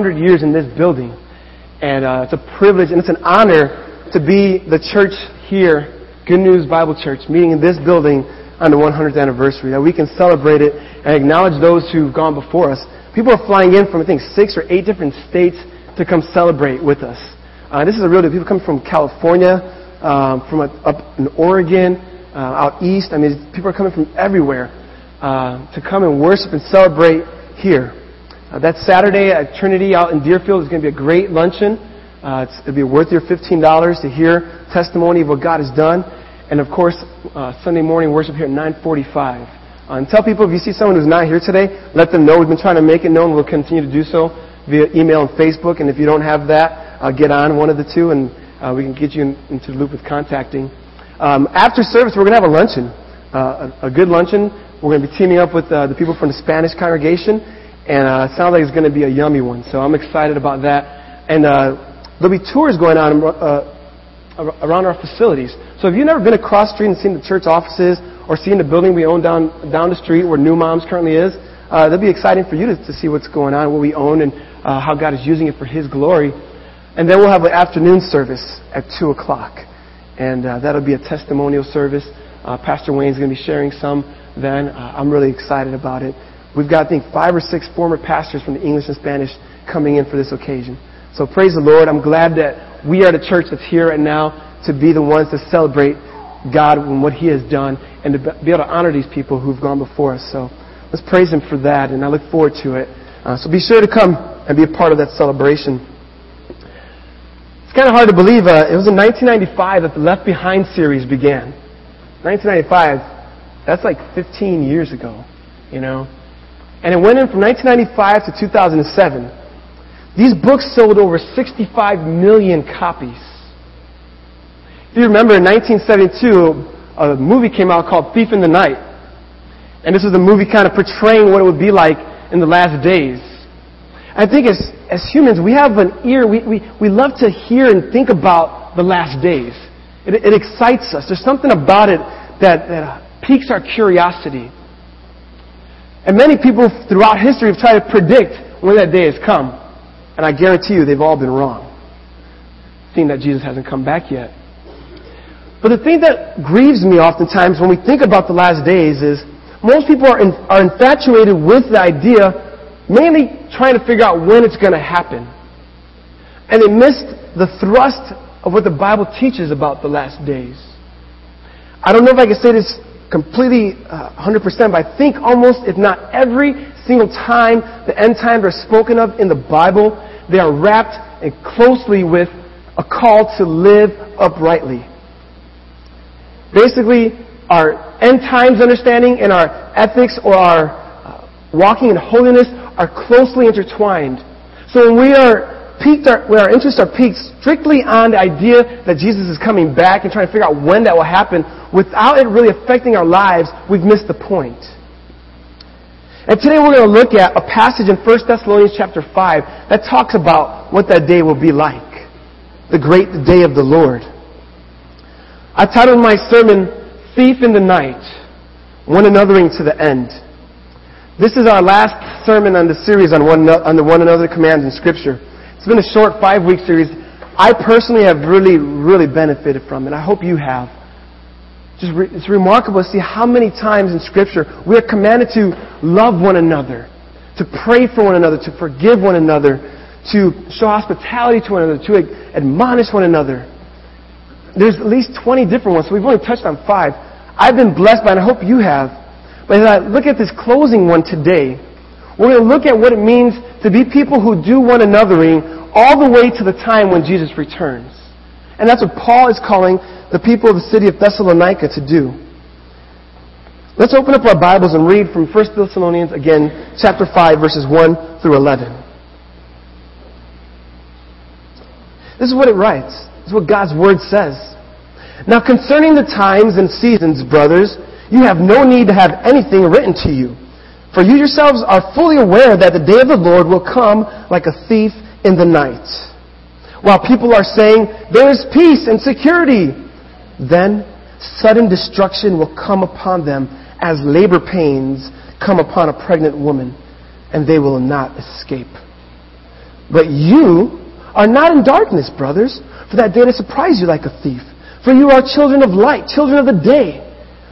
100 years in this building. And uh, it's a privilege and it's an honor to be the church here, Good News Bible Church, meeting in this building on the 100th anniversary, that we can celebrate it and acknowledge those who've gone before us. People are flying in from, I think, six or eight different states to come celebrate with us. Uh, this is a real deal. People come from California, um, from up in Oregon, uh, out east. I mean, people are coming from everywhere uh, to come and worship and celebrate here. Uh, that Saturday at Trinity out in Deerfield is going to be a great luncheon. Uh, it'll be worth your $15 to hear testimony of what God has done. And of course, uh, Sunday morning worship here at 945. Uh, and tell people if you see someone who's not here today, let them know. We've been trying to make it known. We'll continue to do so via email and Facebook. And if you don't have that, uh, get on one of the two and uh, we can get you in, into the loop with contacting. Um, after service, we're going to have a luncheon, a, a, good luncheon. We're going to be teaming up with the people from the Spanish congregation, and uh, it sounds like it's going to be a yummy one. So I'm excited about that. And uh, there'll be tours going on uh, around our facilities. So if you've never been across the street and seen the church offices or seen the building we own down down the street where New Moms currently is, uh, that'll be exciting for you to, to see what's going on, what we own, and uh, how God is using it for His glory. And then we'll have an afternoon service at 2 o'clock. And uh, that'll be a testimonial service. Uh, Pastor Wayne's going to be sharing some then. Uh, I'm really excited about it. We've got, I think, five or six former pastors from the English and Spanish coming in for this occasion. So praise the Lord. I'm glad that we are the church that's here and now to be the ones to celebrate God and what He has done and to be able to honor these people who've gone before us. So let's praise Him for that, and I look forward to it. Uh, so be sure to come and be a part of that celebration. It's kind of hard to believe. Uh, it was in 1995 that the Left Behind series began. 1995, that's like 15 years ago, you know. And it went in from 1995 to 2007. These books sold over 65 million copies. If you remember, in 1972, a movie came out called Thief in the Night. And this was a movie kind of portraying what it would be like in the last days. I think as, as humans, we have an ear. We, we, we love to hear and think about the last days. It, it excites us. There's something about it that, that uh, piques our curiosity. And many people throughout history have tried to predict when that day has come. And I guarantee you they've all been wrong. Seeing that Jesus hasn't come back yet. But the thing that grieves me oftentimes when we think about the last days is most people are, in, are infatuated with the idea mainly trying to figure out when it's going to happen. And they missed the thrust of what the Bible teaches about the last days. I don't know if I can say this completely uh, 100%, but I think almost, if not every single time the end times are spoken of in the Bible, they are wrapped closely with a call to live uprightly. Basically, our end times understanding and our ethics or our uh, walking in holiness are closely intertwined. So when we are our, when our interests are piqued strictly on the idea that Jesus is coming back and trying to figure out when that will happen, without it really affecting our lives, we've missed the point. And today we're going to look at a passage in 1 Thessalonians chapter 5 that talks about what that day will be like. The great day of the Lord. I titled my sermon, Thief in the Night, One Anothering to the End. This is our last sermon on the series on, one, on the one another commands in Scripture. It's been a short five week series. I personally have really, really benefited from it. I hope you have. Just re- it's remarkable to see how many times in Scripture we are commanded to love one another, to pray for one another, to forgive one another, to show hospitality to one another, to admonish one another. There's at least 20 different ones, so we've only touched on five. I've been blessed by and I hope you have. But as I look at this closing one today, we're going to look at what it means to be people who do one anothering all the way to the time when Jesus returns. And that's what Paul is calling the people of the city of Thessalonica to do. Let's open up our Bibles and read from 1 Thessalonians again, chapter 5, verses 1 through 11. This is what it writes. This is what God's Word says. Now concerning the times and seasons, brothers, you have no need to have anything written to you. For you yourselves are fully aware that the day of the Lord will come like a thief in the night. While people are saying, there is peace and security, then sudden destruction will come upon them as labor pains come upon a pregnant woman, and they will not escape. But you are not in darkness, brothers, for that day to surprise you like a thief. For you are children of light, children of the day.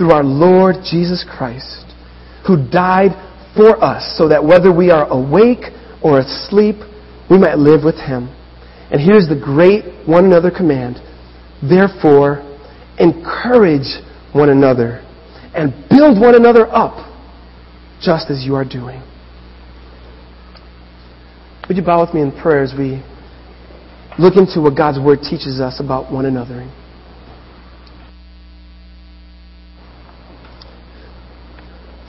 through our Lord Jesus Christ, who died for us, so that whether we are awake or asleep, we might live with him. And here's the great one another command. Therefore, encourage one another and build one another up, just as you are doing. Would you bow with me in prayer as we look into what God's Word teaches us about one another?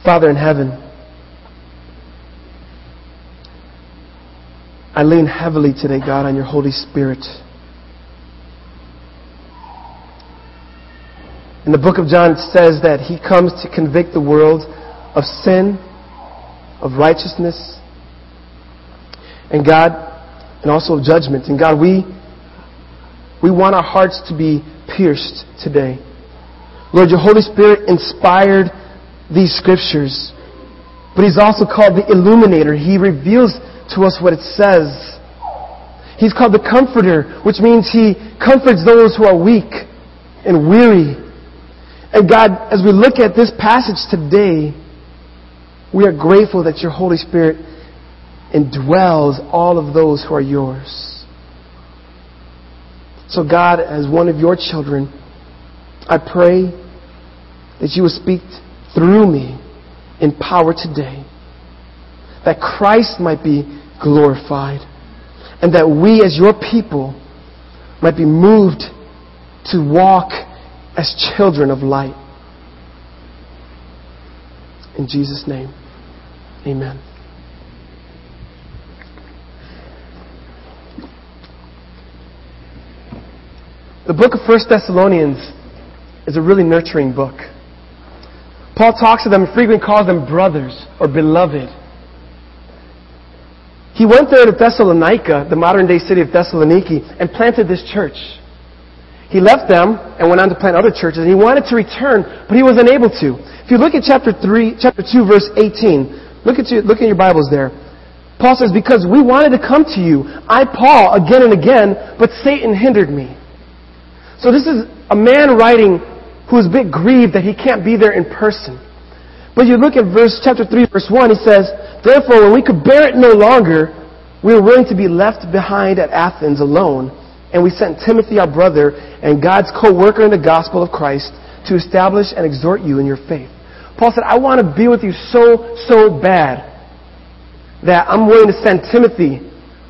Father in heaven, I lean heavily today, God, on your Holy Spirit. In the book of John, it says that he comes to convict the world of sin, of righteousness, and God, and also of judgment. And God, we, we want our hearts to be pierced today. Lord, your Holy Spirit inspired these scriptures, but He's also called the illuminator. He reveals to us what it says. He's called the Comforter, which means He comforts those who are weak and weary. And God, as we look at this passage today, we are grateful that your Holy Spirit indwells all of those who are yours. So, God, as one of your children, I pray that you will speak through me in power today. That Christ might be glorified. And that we, as your people, might be moved to walk as children of light. In Jesus' name, amen. The book of 1 Thessalonians is a really nurturing book. Paul talks to them and frequently calls them brothers or beloved. He went there to Thessalonica, the modern day city of Thessaloniki, and planted this church. He left them and went on to plant other churches, and he wanted to return, but he was unable to. If you look at chapter 3, chapter 2, verse 18, look at, your, look at your Bibles there. Paul says, Because we wanted to come to you, I, Paul, again and again, but Satan hindered me. So this is a man writing who is a bit grieved that he can't be there in person. But you look at verse chapter 3 verse 1, he says, Therefore, when we could bear it no longer, we were willing to be left behind at Athens alone, and we sent Timothy, our brother, and God's co-worker in the gospel of Christ, to establish and exhort you in your faith. Paul said, I want to be with you so, so bad that I'm willing to send Timothy,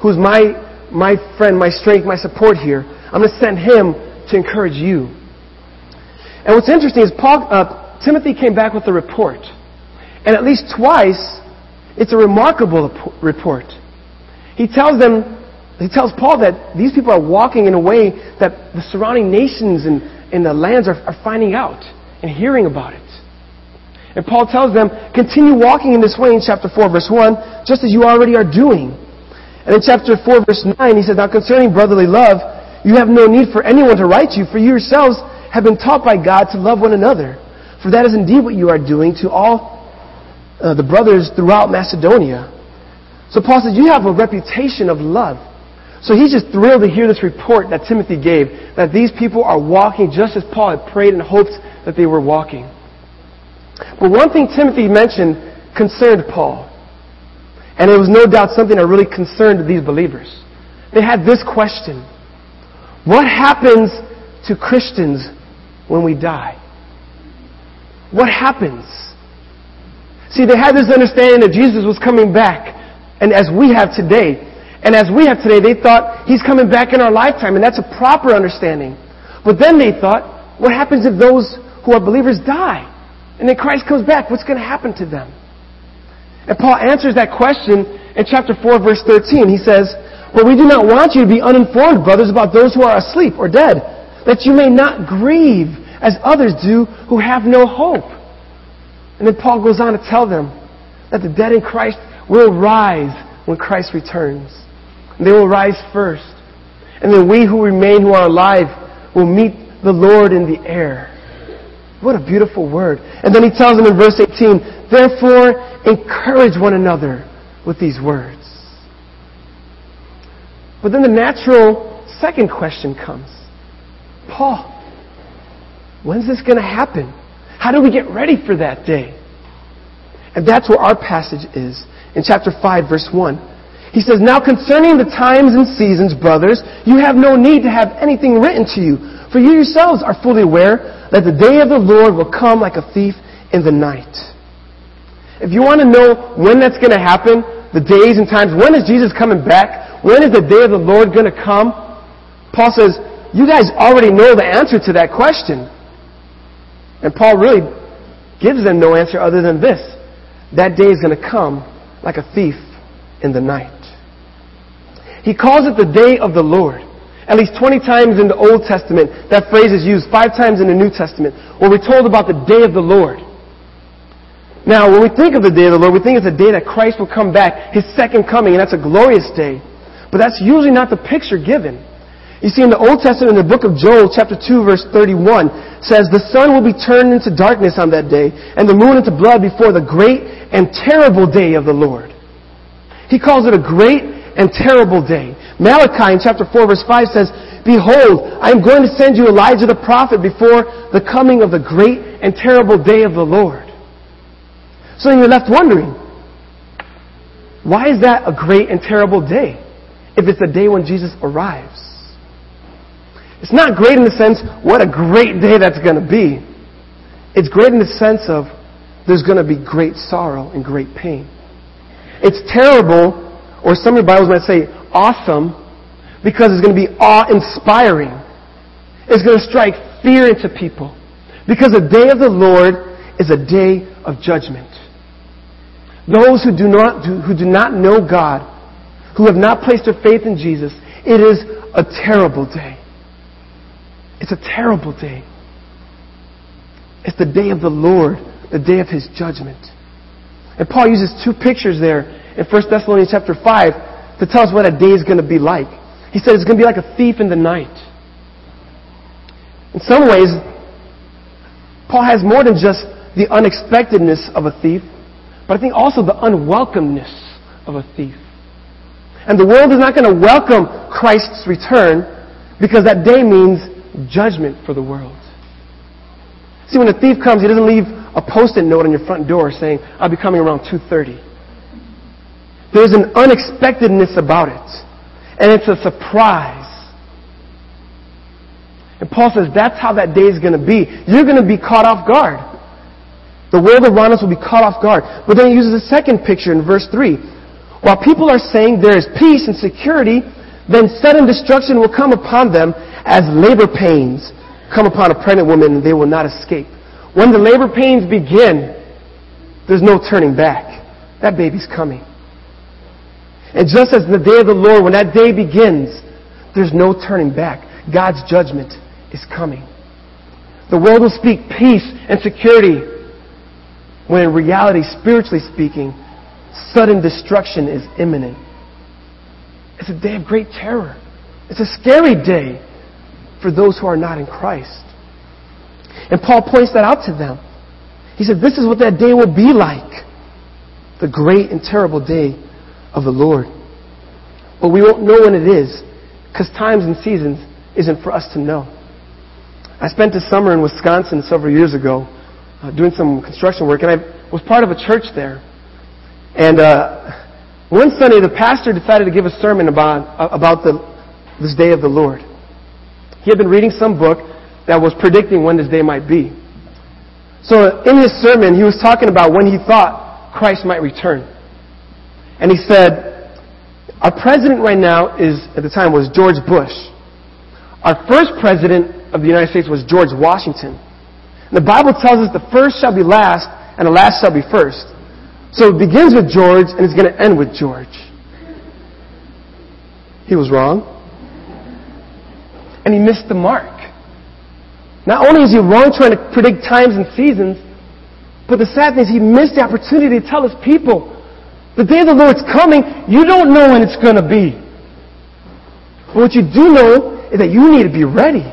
who's my, my friend, my strength, my support here. I'm going to send him to encourage you. And what's interesting is Paul, uh, Timothy came back with a report. And at least twice, it's a remarkable report. He tells them, he tells Paul that these people are walking in a way that the surrounding nations and, and the lands are, are finding out and hearing about it. And Paul tells them, continue walking in this way in chapter 4, verse 1, just as you already are doing. And in chapter 4, verse 9, he says, Now concerning brotherly love, you have no need for anyone to write you, for you yourselves have been taught by God to love one another. For that is indeed what you are doing to all uh, the brothers throughout Macedonia. So Paul says, You have a reputation of love. So he's just thrilled to hear this report that Timothy gave, that these people are walking just as Paul had prayed and hoped that they were walking. But one thing Timothy mentioned concerned Paul. And it was no doubt something that really concerned these believers. They had this question What happens to Christians when we die? What happens? See, they had this understanding that Jesus was coming back, and as we have today. And as we have today, they thought he's coming back in our lifetime, and that's a proper understanding. But then they thought, what happens if those who are believers die? And then Christ comes back, what's going to happen to them? And Paul answers that question in chapter 4, verse 13. He says, But we do not want you to be uninformed, brothers, about those who are asleep or dead, that you may not grieve as others do who have no hope. And then Paul goes on to tell them that the dead in Christ will rise when Christ returns. They will rise first. And then we who remain, who are alive, will meet the Lord in the air. What a beautiful word. And then he tells them in verse 18, Therefore, encourage one another with these words. But then the natural second question comes Paul, when's this going to happen? How do we get ready for that day? And that's where our passage is in chapter 5, verse 1. He says, Now concerning the times and seasons, brothers, you have no need to have anything written to you, for you yourselves are fully aware that the day of the Lord will come like a thief in the night. If you want to know when that's going to happen, the days and times, when is Jesus coming back? When is the day of the Lord going to come? Paul says, you guys already know the answer to that question. And Paul really gives them no answer other than this. That day is going to come like a thief in the night. He calls it the day of the Lord. At least 20 times in the Old Testament, that phrase is used five times in the New Testament, where we're told about the day of the Lord. Now, when we think of the day of the Lord, we think it's a day that Christ will come back, His second coming, and that's a glorious day. But that's usually not the picture given. You see, in the Old Testament, in the book of Joel, chapter 2, verse 31, says, The sun will be turned into darkness on that day, and the moon into blood before the great and terrible day of the Lord. He calls it a great and terrible day. Malachi in chapter 4 verse 5 says, Behold, I am going to send you Elijah the prophet before the coming of the great and terrible day of the Lord. So then you're left wondering, why is that a great and terrible day if it's the day when Jesus arrives? It's not great in the sense, what a great day that's going to be. It's great in the sense of there's going to be great sorrow and great pain. It's terrible, or some of your Bibles might say awesome, because it's going to be awe-inspiring. It's going to strike fear into people. Because the day of the Lord is a day of judgment. Those who do not, who do not know God, who have not placed their faith in Jesus, it is a terrible day. It's a terrible day. It's the day of the Lord, the day of His judgment. And Paul uses two pictures there in 1 Thessalonians chapter 5 to tell us what a day is going to be like. He said it's going to be like a thief in the night. In some ways, Paul has more than just the unexpectedness of a thief, but I think also the unwelcomeness of a thief. And the world is not going to welcome Christ's return because that day means judgment for the world. See, when a thief comes, he doesn't leave a post-it note on your front door saying, I'll be coming around 2.30. There's an unexpectedness about it. And it's a surprise. And Paul says that's how that day is going to be. You're going to be caught off guard. The world around us will be caught off guard. But then he uses a second picture in verse 3. While people are saying there is peace and security, then sudden destruction will come upon them as labor pains come upon a pregnant woman they will not escape. When the labor pains begin, there's no turning back. That baby's coming. And just as the day of the Lord, when that day begins, there's no turning back. God's judgment is coming. The world will speak peace and security when in reality, spiritually speaking, sudden destruction is imminent. It's a day of great terror. It's a scary day for those who are not in Christ. And Paul points that out to them. He said, This is what that day will be like the great and terrible day of the Lord. But we won't know when it is because times and seasons isn't for us to know. I spent a summer in Wisconsin several years ago uh, doing some construction work, and I was part of a church there. And uh, one Sunday, the pastor decided to give a sermon about, uh, about the, this day of the Lord. He had been reading some book that was predicting when this day might be. So in his sermon, he was talking about when he thought Christ might return. And he said, our president right now is, at the time, was George Bush. Our first president of the United States was George Washington. And the Bible tells us the first shall be last and the last shall be first. So it begins with George and it's going to end with George. He was wrong. And he missed the mark. Not only is he wrong trying to predict times and seasons, but the sad thing is he missed the opportunity to tell his people, the day of the Lord's coming, you don't know when it's going to be. But what you do know is that you need to be ready.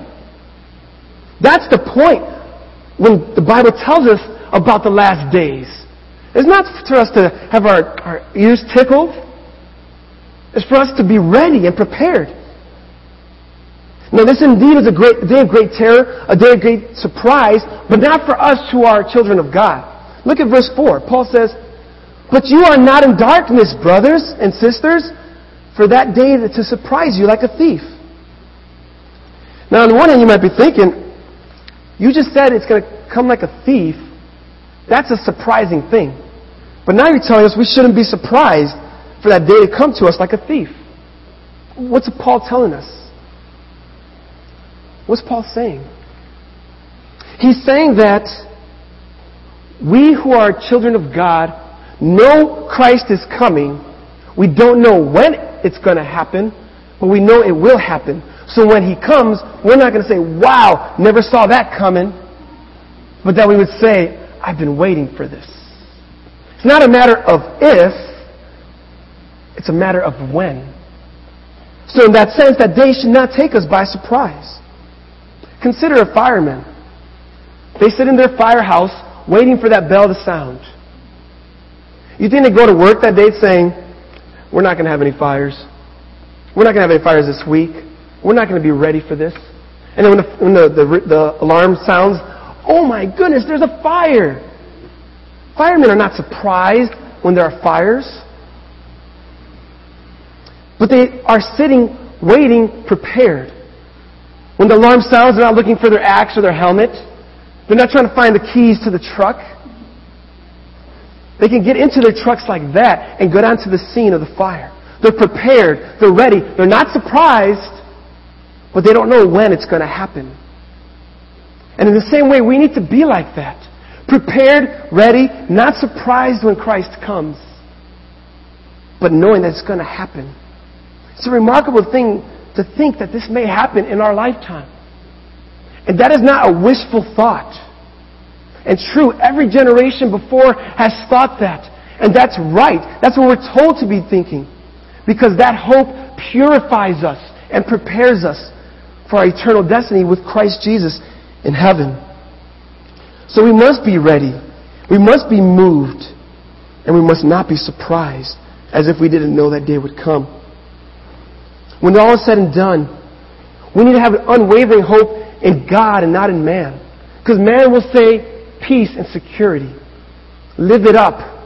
That's the point when the Bible tells us about the last days. It's not for us to have our, our ears tickled. It's for us to be ready and prepared. Now, this indeed is a great a day of great terror, a day of great surprise, but not for us who are children of God. Look at verse 4. Paul says, But you are not in darkness, brothers and sisters, for that day to surprise you like a thief. Now, on one hand, you might be thinking, you just said it's going to come like a thief. That's a surprising thing. But now you're telling us we shouldn't be surprised for that day to come to us like a thief. What's Paul telling us? What's Paul saying? He's saying that we who are children of God know Christ is coming. We don't know when it's going to happen, but we know it will happen. So when he comes, we're not going to say, wow, never saw that coming. But that we would say, I've been waiting for this. It's not a matter of if, it's a matter of when. So in that sense, that day should not take us by surprise. Consider a fireman. They sit in their firehouse waiting for that bell to sound. You think they go to work that day saying, we're not going to have any fires. We're not going to have any fires this week. We're not going to be ready for this. And then when the, when the, the, the alarm sounds, oh my goodness, there's a fire. Firemen are not surprised when there are fires. But they are sitting, waiting, prepared. When the alarm sounds, they're not looking for their axe or their helmet. They're not trying to find the keys to the truck. They can get into their trucks like that and go down to the scene of the fire. They're prepared. They're ready. They're not surprised, but they don't know when it's going to happen. And in the same way, we need to be like that. Prepared, ready, not surprised when Christ comes, but knowing that it's going to happen. It's a remarkable thing to think that this may happen in our lifetime. And that is not a wishful thought. And true, every generation before has thought that. And that's right. That's what we're told to be thinking. Because that hope purifies us and prepares us for our eternal destiny with Christ Jesus in heaven. So we must be ready. We must be moved. And we must not be surprised as if we didn't know that day would come. When all is said and done, we need to have an unwavering hope in God and not in man. Because man will say peace and security. Live it up.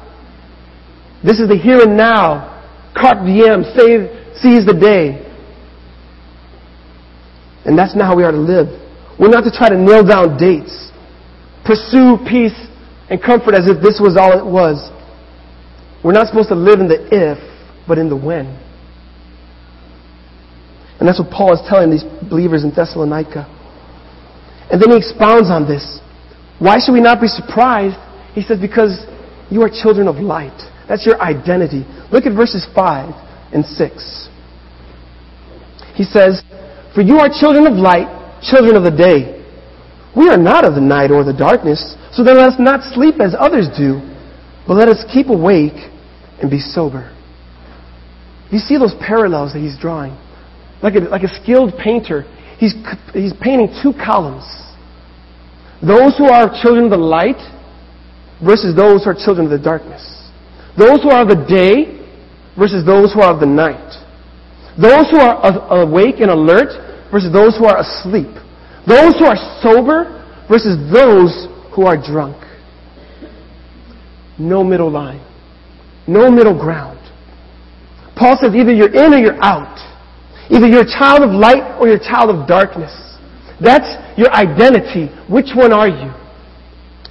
This is the here and now. Carpe diem. Save, seize the day. And that's not how we are to live. We're not to try to nail down dates. Pursue peace and comfort as if this was all it was. We're not supposed to live in the if, but in the when. And that's what Paul is telling these believers in Thessalonica. And then he expounds on this. Why should we not be surprised? He says, because you are children of light. That's your identity. Look at verses 5 and 6. He says, For you are children of light, children of the day. We are not of the night or the darkness, so then let us not sleep as others do, but let us keep awake and be sober. You see those parallels that he's drawing? Like a, like a skilled painter, he's, he's painting two columns. Those who are children of the light versus those who are children of the darkness. Those who are of the day versus those who are of the night. Those who are awake and alert versus those who are asleep. Those who are sober versus those who are drunk. No middle line. No middle ground. Paul says either you're in or you're out. Either you're a child of light or you're a child of darkness. That's your identity. Which one are you?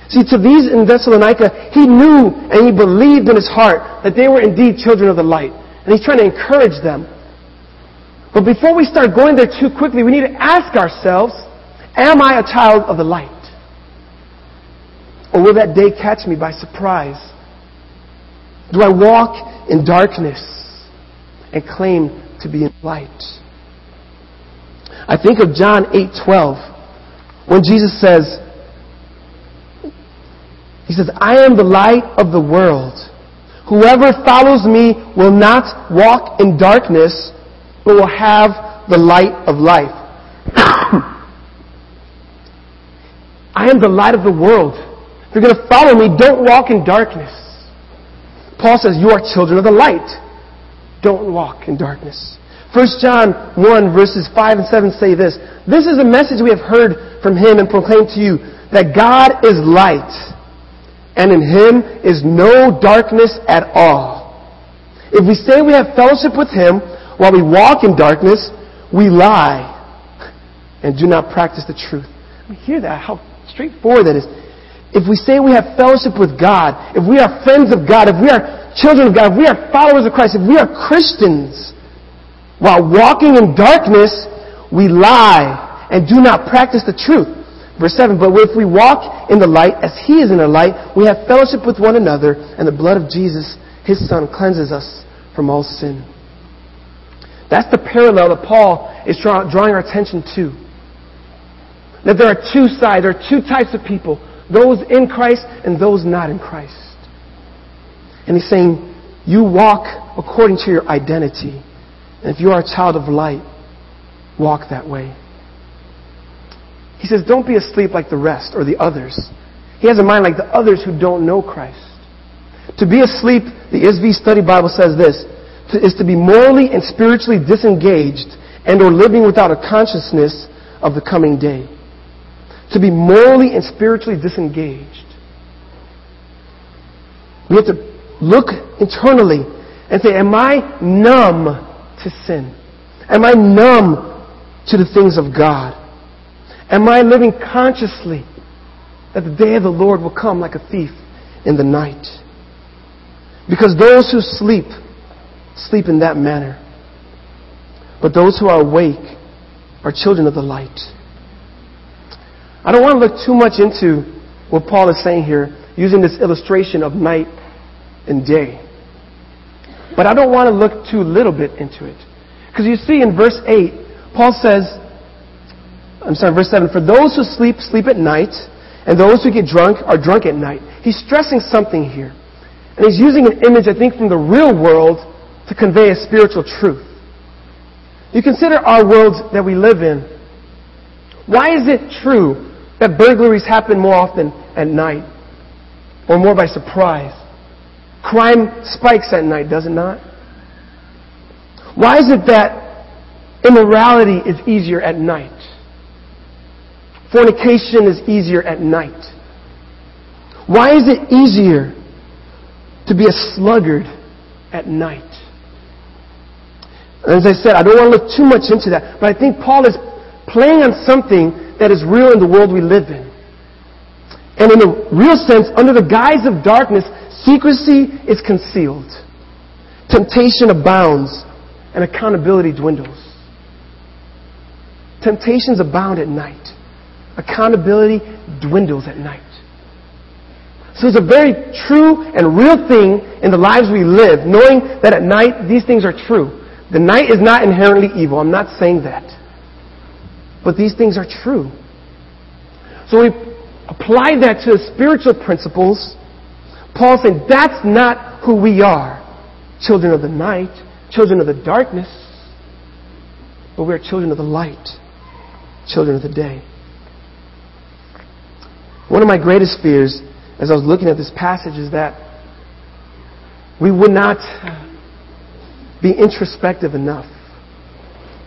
See, to these in Thessalonica, he knew and he believed in his heart that they were indeed children of the light. And he's trying to encourage them. But before we start going there too quickly, we need to ask ourselves, am I a child of the light? Or will that day catch me by surprise? Do I walk in darkness and claim to be in light. I think of John 8:12 when Jesus says He says, "I am the light of the world. Whoever follows me will not walk in darkness, but will have the light of life." I am the light of the world. If you're going to follow me, don't walk in darkness. Paul says, You are children of the light. Don't walk in darkness. 1 John 1 verses 5 and 7 say this. This is a message we have heard from him and proclaimed to you that God is light and in him is no darkness at all. If we say we have fellowship with him while we walk in darkness, we lie and do not practice the truth. I hear that, how straightforward that is. If we say we have fellowship with God, if we are friends of God, if we are children of God, if we are followers of Christ, if we are Christians, while walking in darkness, we lie and do not practice the truth. Verse 7, but if we walk in the light as He is in the light, we have fellowship with one another, and the blood of Jesus, His Son, cleanses us from all sin. That's the parallel that Paul is drawing our attention to. That there are two sides, there are two types of people those in Christ and those not in Christ. And he's saying, you walk according to your identity. And if you are a child of light, walk that way. He says, don't be asleep like the rest or the others. He has a mind like the others who don't know Christ. To be asleep, the ESV Study Bible says this, is to be morally and spiritually disengaged and or living without a consciousness of the coming day to be morally and spiritually disengaged. We have to look internally and say, Am I numb to sin? Am I numb to the things of God? Am I living consciously that the day of the Lord will come like a thief in the night? Because those who sleep, sleep in that manner. But those who are awake are children of the light. I don't want to look too much into what Paul is saying here, using this illustration of night and day. But I don't want to look too little bit into it. Because you see in verse 8, Paul says, I'm sorry, verse 7, for those who sleep, sleep at night, and those who get drunk are drunk at night. He's stressing something here. And he's using an image, I think, from the real world to convey a spiritual truth. You consider our world that we live in. Why is it true that burglaries happen more often at night or more by surprise. Crime spikes at night, does it not? Why is it that immorality is easier at night? Fornication is easier at night. Why is it easier to be a sluggard at night? As I said, I don't want to look too much into that, but I think Paul is playing on something that is real in the world we live in. And in a real sense, under the guise of darkness, secrecy is concealed. Temptation abounds and accountability dwindles. Temptations abound at night. Accountability dwindles at night. So it's a very true and real thing in the lives we live, knowing that at night these things are true. The night is not inherently evil. I'm not saying that. But these things are true. So we apply that to the spiritual principles. Paul said that's not who we are. Children of the night, children of the darkness, but we're children of the light, children of the day. One of my greatest fears as I was looking at this passage is that we would not be introspective enough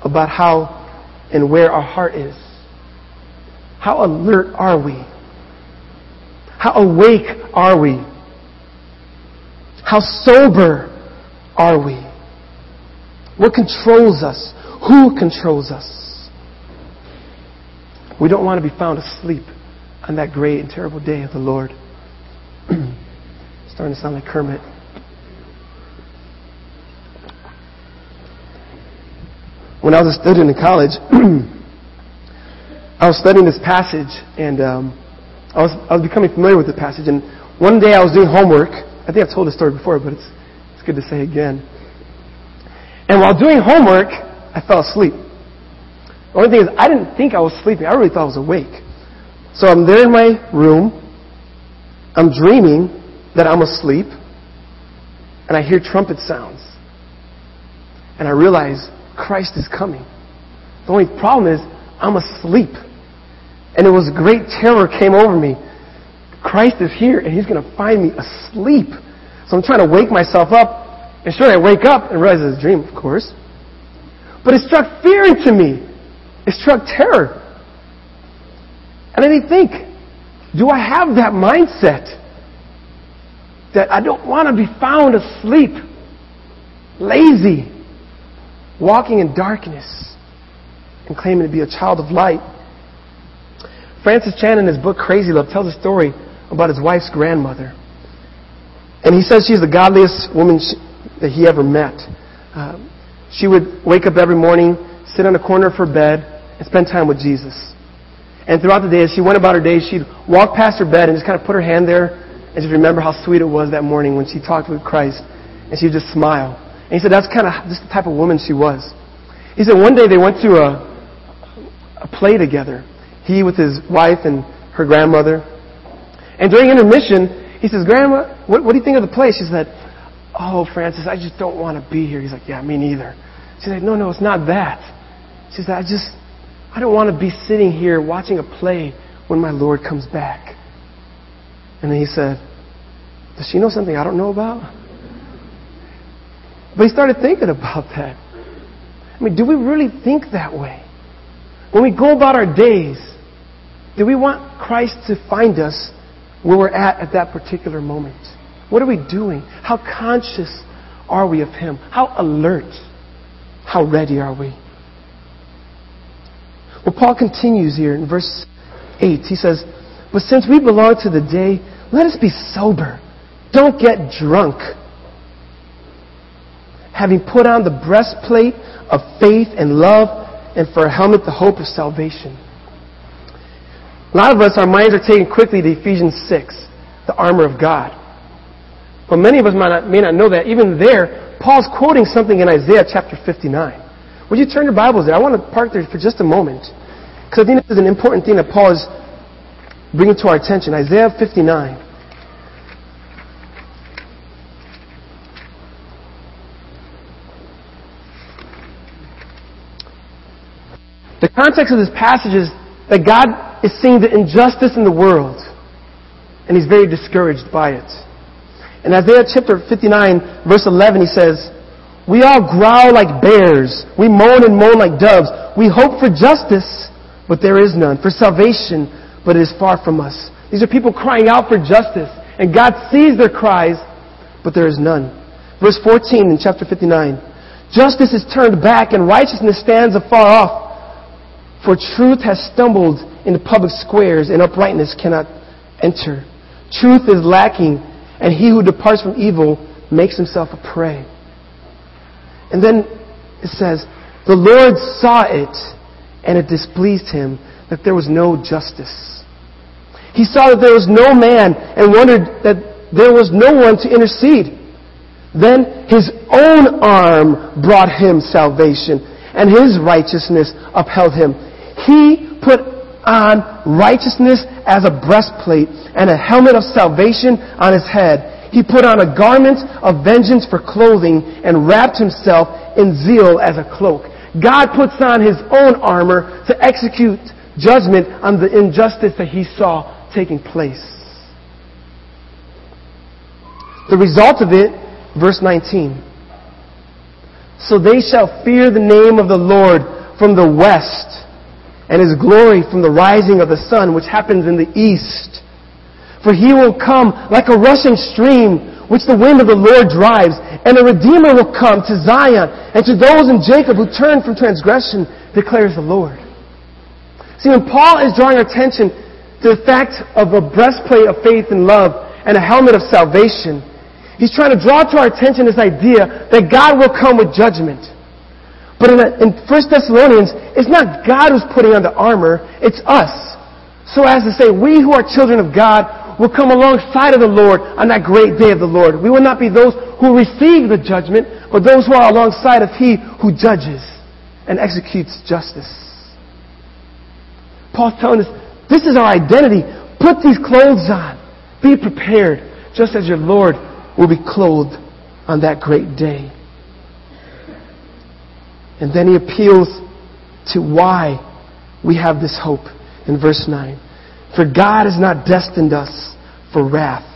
about how and where our heart is. How alert are we? How awake are we? How sober are we? What controls us? Who controls us? We don't want to be found asleep on that great and terrible day of the Lord. Starting to sound like Kermit. when I was a student in college, I was studying this passage, and um, I, was, I was becoming familiar with the passage. And one day I was doing homework. I think I've told this story before, but it's, it's good to say again. And while doing homework, I fell asleep. The only thing is, I didn't think I was sleeping. I really thought I was awake. So I'm there in my room. I'm dreaming that I'm asleep. And I hear trumpet sounds. And I realize Christ is coming. The only problem is, I'm asleep. And it was great terror came over me. Christ is here and he's going to find me asleep. So I'm trying to wake myself up. And sure, I wake up and realize it's a dream, of course. But it struck fear into me. It struck terror. And I didn't think, do I have that mindset? That I don't want to be found asleep, lazy, walking in darkness, and claiming to be a child of light. Francis Chan, in his book Crazy Love, tells a story about his wife's grandmother. And he says she's the godliest woman that he ever met. Uh, she would wake up every morning, sit on a corner of her bed, and spend time with Jesus. And throughout the day, as she went about her day, she'd walk past her bed and just kind of put her hand there and just remember how sweet it was that morning when she talked with Christ. And she'd just smile. And he said that's kind of just the type of woman she was. He said one day they went to a, a play together. He with his wife and her grandmother. And during intermission, he says, Grandma, what, what do you think of the play? She said, Oh, Francis, I just don't want to be here. He's like, Yeah, me neither. She said, No, no, it's not that. She said, I just, I don't want to be sitting here watching a play when my Lord comes back. And then he said, Does she know something I don't know about? But he started thinking about that. I mean, do we really think that way? When we go about our days, do we want Christ to find us where we're at at that particular moment? What are we doing? How conscious are we of Him? How alert? How ready are we? Well, Paul continues here in verse 8. He says, But since we belong to the day, let us be sober. Don't get drunk. Having put on the breastplate of faith and love, and for a helmet, the hope of salvation. A lot of us, our minds are taken quickly to Ephesians 6, the armor of God. But many of us might not, may not know that. Even there, Paul's quoting something in Isaiah chapter 59. Would you turn your Bibles there? I want to park there for just a moment. Because I think this is an important thing that Paul is bringing to our attention. Isaiah 59. The context of this passage is that God is seeing the injustice in the world, and he's very discouraged by it. In Isaiah chapter 59, verse 11, he says, We all growl like bears. We moan and moan like doves. We hope for justice, but there is none. For salvation, but it is far from us. These are people crying out for justice, and God sees their cries, but there is none. Verse 14 in chapter 59. Justice is turned back, and righteousness stands afar off. For truth has stumbled in the public squares, and uprightness cannot enter. Truth is lacking, and he who departs from evil makes himself a prey. And then it says, The Lord saw it, and it displeased him that there was no justice. He saw that there was no man, and wondered that there was no one to intercede. Then his own arm brought him salvation, and his righteousness upheld him. He put on righteousness as a breastplate and a helmet of salvation on his head. He put on a garment of vengeance for clothing and wrapped himself in zeal as a cloak. God puts on his own armor to execute judgment on the injustice that he saw taking place. The result of it, verse 19. So they shall fear the name of the Lord from the west and his glory from the rising of the sun, which happens in the east. For he will come like a rushing stream, which the wind of the Lord drives, and a Redeemer will come to Zion, and to those in Jacob who turn from transgression, declares the Lord. See, when Paul is drawing attention to the fact of a breastplate of faith and love and a helmet of salvation, he's trying to draw to our attention this idea that God will come with judgment. But in, in 1 Thessalonians, it's not God who's putting on the armor, it's us. So as to say, we who are children of God, will come alongside of the Lord on that great day of the Lord. We will not be those who receive the judgment, but those who are alongside of He who judges and executes justice. Paul's telling us, this is our identity. Put these clothes on. Be prepared, just as your Lord will be clothed on that great day. And then he appeals to why we have this hope in verse 9. For God has not destined us for wrath,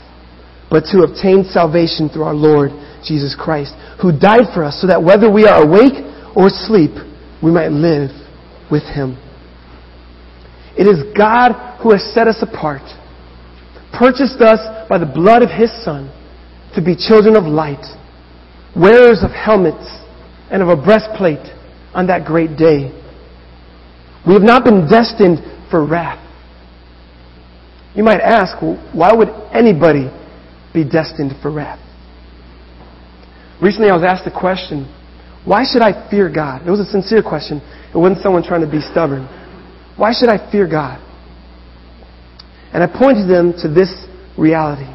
but to obtain salvation through our Lord Jesus Christ, who died for us so that whether we are awake or asleep, we might live with him. It is God who has set us apart, purchased us by the blood of his Son to be children of light, wearers of helmets and of a breastplate on that great day. We have not been destined for wrath. You might ask, well, why would anybody be destined for wrath? Recently I was asked a question, why should I fear God? It was a sincere question. It wasn't someone trying to be stubborn. Why should I fear God? And I pointed them to this reality.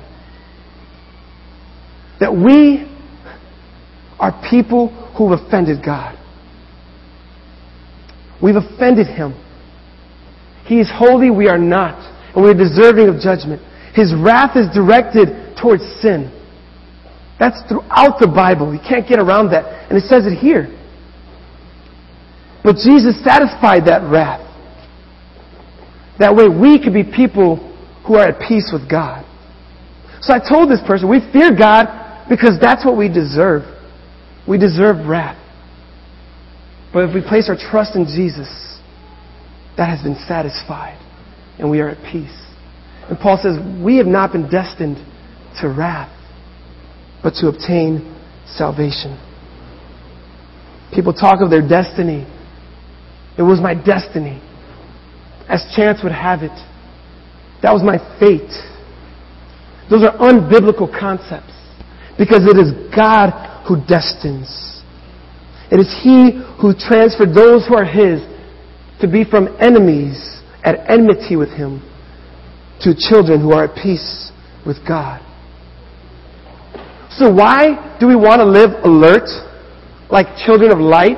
That we are people who've offended God. We've offended Him. He is holy, we are not, and we're deserving of judgment. His wrath is directed towards sin. That's throughout the Bible. You can't get around that. And it says it here. But Jesus satisfied that wrath. That way we could be people who are at peace with God. So I told this person, we fear God because that's what we deserve. We deserve wrath. But if we place our trust in Jesus, that has been satisfied and we are at peace. And Paul says, we have not been destined to wrath, but to obtain salvation. People talk of their destiny. It was my destiny. As chance would have it, that was my fate. Those are unbiblical concepts because it is God who destines. It is He who transferred those who are His to be from enemies at enmity with Him to children who are at peace with God. So why do we want to live alert, like children of light,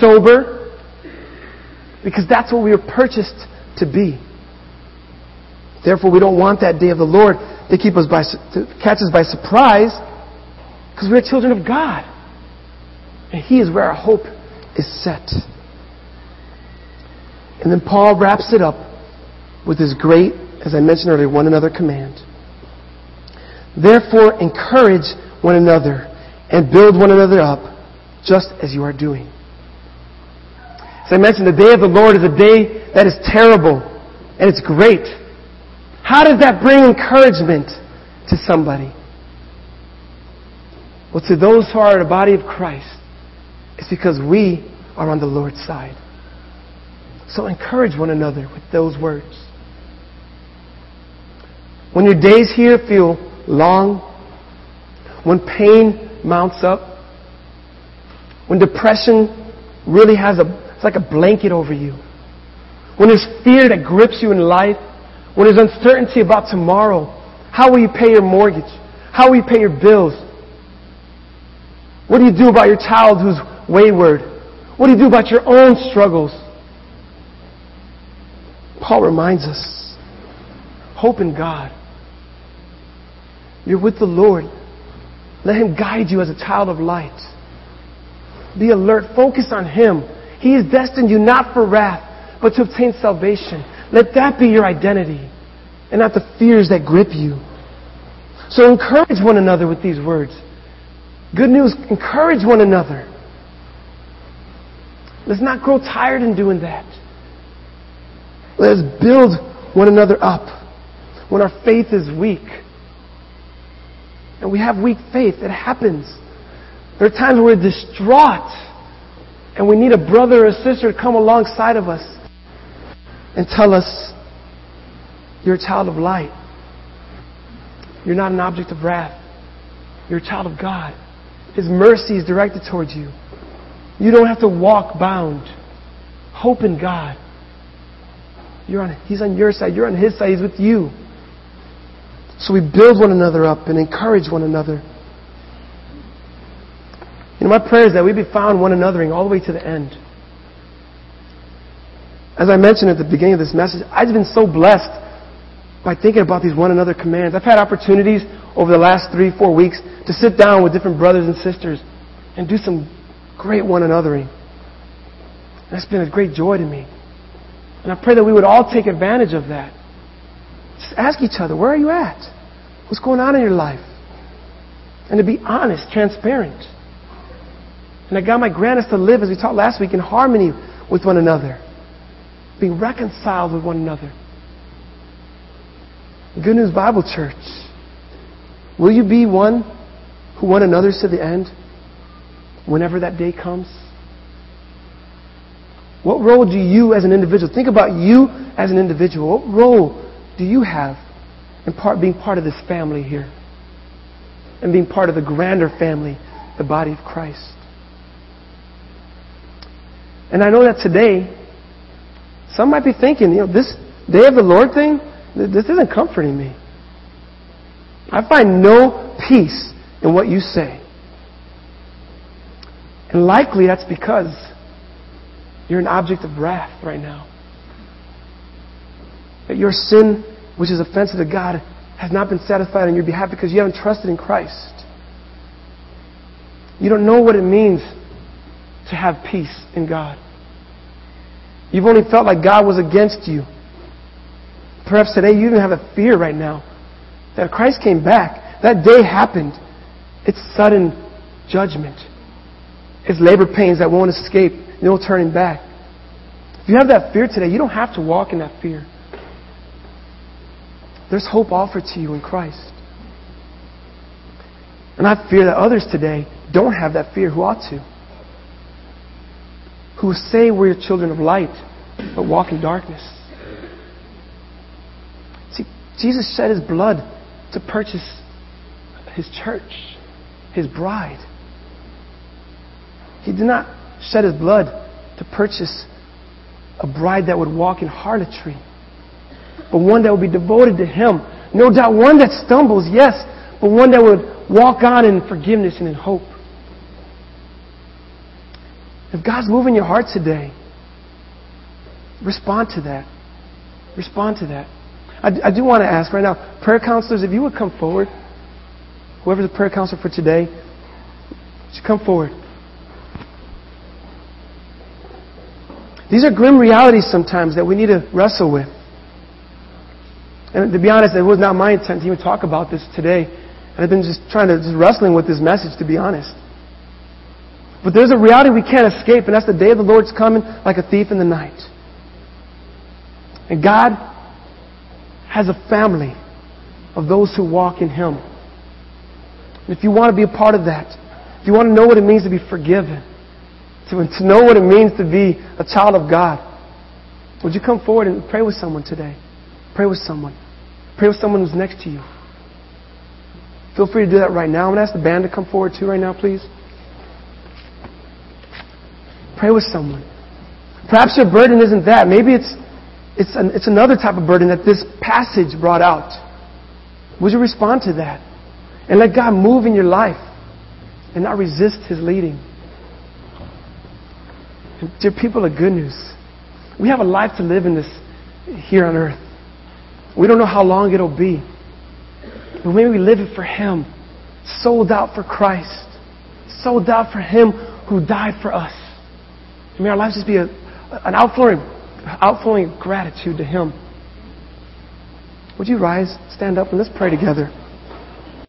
sober? Because that's what we were purchased to be. Therefore, we don't want that day of the Lord to keep us by, to catch us by surprise, because we're children of God. And He is where our hope is set. And then Paul wraps it up with his great, as I mentioned earlier, one another command. Therefore, encourage one another and build one another up, just as you are doing. As I mentioned, the day of the Lord is a day that is terrible and it's great. How does that bring encouragement to somebody? Well, to those who are the body of Christ, it's because we are on the Lord's side. So encourage one another with those words. When your days here feel long, when pain mounts up, when depression really has a, it's like a blanket over you, when there's fear that grips you in life, when there's uncertainty about tomorrow, how will you pay your mortgage? How will you pay your bills? What do you do about your child who's wayward? What do you do about your own struggles? Paul reminds us hope in God. You're with the Lord. Let Him guide you as a child of light. Be alert. Focus on Him. He has destined you not for wrath, but to obtain salvation. Let that be your identity and not the fears that grip you. So encourage one another with these words. Good news, encourage one another. Let's not grow tired in doing that. Let us build one another up when our faith is weak. And we have weak faith. It happens. There are times where we're distraught and we need a brother or sister to come alongside of us and tell us, You're a child of light. You're not an object of wrath. You're a child of God. His mercy is directed towards you. You don't have to walk bound. Hope in God. You're on, he's on your side. You're on His side. He's with you. So we build one another up and encourage one another. You know, my prayer is that we be found one anothering all the way to the end. As I mentioned at the beginning of this message, I've been so blessed by thinking about these one another commands. I've had opportunities over the last three, four weeks to sit down with different brothers and sisters and do some great one anothering. That's been a great joy to me. And I pray that we would all take advantage of that. Just ask each other, where are you at? What's going on in your life? And to be honest, transparent. And that God might grant us to live, as we talked last week, in harmony with one another, being reconciled with one another. Good News Bible Church, will you be one who one another's to the end whenever that day comes? What role do you as an individual, think about you as an individual, what role do you have in part, being part of this family here? And being part of the grander family, the body of Christ? And I know that today, some might be thinking, you know, this day of the Lord thing, this isn't comforting me. I find no peace in what you say. And likely that's because you're an object of wrath right now. That your sin, which is offensive to God, has not been satisfied on your behalf because you haven't trusted in Christ. You don't know what it means to have peace in God. You've only felt like God was against you. Perhaps today you even have a fear right now that Christ came back. That day happened. It's sudden judgment. It's labor pains that won't escape. No turning back. If you have that fear today, you don't have to walk in that fear. There's hope offered to you in Christ. And I fear that others today don't have that fear who ought to. Who say we're children of light, but walk in darkness. Jesus shed his blood to purchase his church, his bride. He did not shed his blood to purchase a bride that would walk in harlotry, but one that would be devoted to him. No doubt one that stumbles, yes, but one that would walk on in forgiveness and in hope. If God's moving your heart today, respond to that. Respond to that. I, I do want to ask right now, prayer counselors, if you would come forward, whoever's the prayer counselor for today, should come forward. These are grim realities sometimes that we need to wrestle with. And to be honest, it was not my intent to even talk about this today. And I've been just trying to, just wrestling with this message, to be honest. But there's a reality we can't escape, and that's the day of the Lord's coming like a thief in the night. And God has a family of those who walk in Him. And if you want to be a part of that, if you want to know what it means to be forgiven, to, to know what it means to be a child of God, would you come forward and pray with someone today? Pray with someone. Pray with someone who's next to you. Feel free to do that right now. I'm going to ask the band to come forward too right now, please. Pray with someone. Perhaps your burden isn't that. Maybe it's, it's, an, it's another type of burden that this passage brought out. Would you respond to that? And let God move in your life and not resist His leading. Dear people of good news, we have a life to live in this here on earth. We don't know how long it'll be. But maybe we live it for Him, sold out for Christ, sold out for Him who died for us. may our lives just be a, an outflowing, outflowing gratitude to Him. Would you rise, stand up, and let's pray together.